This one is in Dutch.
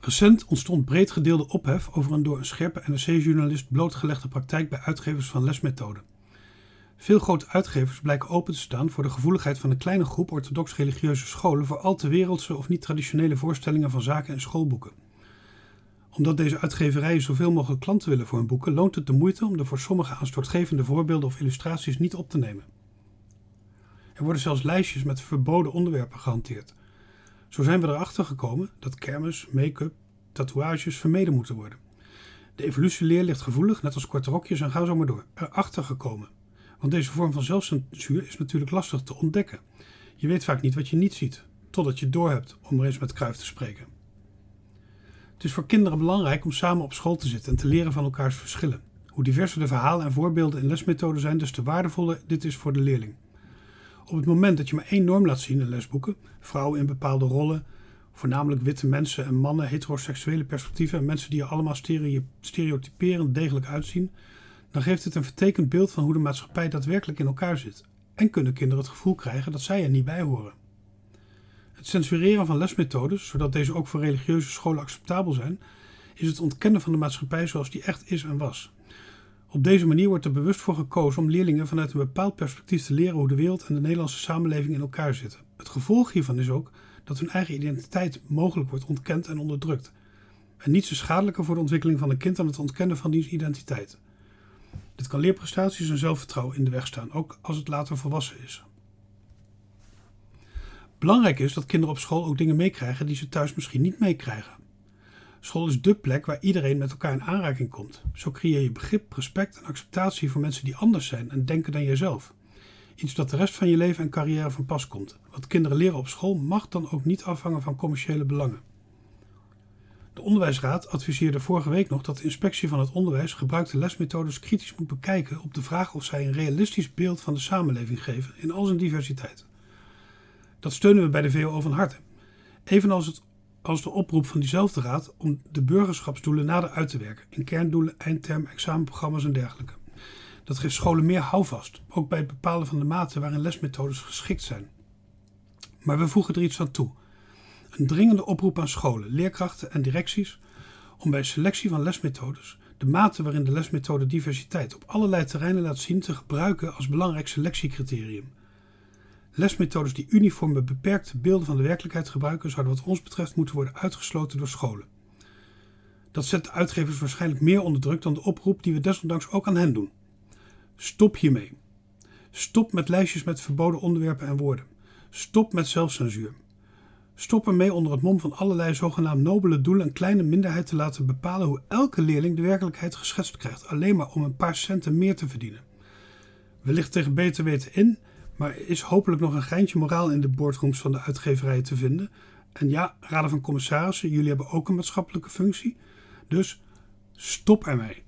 Recent ontstond breed gedeelde ophef over een door een scherpe NRC-journalist blootgelegde praktijk bij uitgevers van lesmethoden. Veel grote uitgevers blijken open te staan voor de gevoeligheid van een kleine groep orthodox-religieuze scholen voor al te wereldse of niet-traditionele voorstellingen van zaken en schoolboeken. Omdat deze uitgeverijen zoveel mogelijk klanten willen voor hun boeken, loont het de moeite om de voor sommige aanstootgevende voorbeelden of illustraties niet op te nemen. Er worden zelfs lijstjes met verboden onderwerpen gehanteerd. Zo zijn we erachter gekomen dat kermis, make-up, tatoeages vermeden moeten worden. De evolutieleer ligt gevoelig, net als korte rokjes en ga zo maar door. Erachter gekomen. Want deze vorm van zelfcensuur is natuurlijk lastig te ontdekken. Je weet vaak niet wat je niet ziet, totdat je doorhebt, om er eens met Kruif te spreken. Het is voor kinderen belangrijk om samen op school te zitten en te leren van elkaars verschillen. Hoe diverser de verhalen en voorbeelden in lesmethoden zijn, des te waardevoller dit is voor de leerling. Op het moment dat je maar één norm laat zien in lesboeken, vrouwen in bepaalde rollen, voornamelijk witte mensen en mannen, heteroseksuele perspectieven en mensen die er allemaal stereotyperend degelijk uitzien, dan geeft het een vertekend beeld van hoe de maatschappij daadwerkelijk in elkaar zit. En kunnen kinderen het gevoel krijgen dat zij er niet bij horen. Het censureren van lesmethodes, zodat deze ook voor religieuze scholen acceptabel zijn, is het ontkennen van de maatschappij zoals die echt is en was. Op deze manier wordt er bewust voor gekozen om leerlingen vanuit een bepaald perspectief te leren hoe de wereld en de Nederlandse samenleving in elkaar zitten. Het gevolg hiervan is ook dat hun eigen identiteit mogelijk wordt ontkend en onderdrukt. En niets is schadelijker voor de ontwikkeling van een kind dan het ontkennen van diens identiteit. Dit kan leerprestaties en zelfvertrouwen in de weg staan, ook als het later volwassen is. Belangrijk is dat kinderen op school ook dingen meekrijgen die ze thuis misschien niet meekrijgen. School is dé plek waar iedereen met elkaar in aanraking komt. Zo creëer je begrip, respect en acceptatie voor mensen die anders zijn en denken dan jezelf. Iets dat de rest van je leven en carrière van pas komt. Wat kinderen leren op school mag dan ook niet afhangen van commerciële belangen. De Onderwijsraad adviseerde vorige week nog dat de inspectie van het onderwijs gebruikte lesmethodes kritisch moet bekijken op de vraag of zij een realistisch beeld van de samenleving geven in al zijn diversiteit. Dat steunen we bij de VO van harte. Evenals het als de oproep van diezelfde raad om de burgerschapsdoelen nader uit te werken in kerndoelen, eindterm, examenprogramma's en dergelijke. Dat geeft scholen meer houvast, ook bij het bepalen van de mate waarin lesmethodes geschikt zijn. Maar we voegen er iets aan toe. Een dringende oproep aan scholen, leerkrachten en directies om bij selectie van lesmethodes de mate waarin de lesmethode diversiteit op allerlei terreinen laat zien te gebruiken als belangrijk selectiecriterium. Lesmethodes die uniforme beperkte beelden van de werkelijkheid gebruiken, zouden wat ons betreft moeten worden uitgesloten door scholen. Dat zet de uitgevers waarschijnlijk meer onder druk dan de oproep die we desondanks ook aan hen doen. Stop hiermee. Stop met lijstjes met verboden onderwerpen en woorden. Stop met zelfcensuur. Stop ermee onder het mom van allerlei zogenaamd nobele doelen een kleine minderheid te laten bepalen hoe elke leerling de werkelijkheid geschetst krijgt, alleen maar om een paar centen meer te verdienen. Wellicht tegen beter weten in maar is hopelijk nog een geintje moraal in de boardrooms van de uitgeverijen te vinden. En ja, raden van commissarissen, jullie hebben ook een maatschappelijke functie. Dus stop ermee.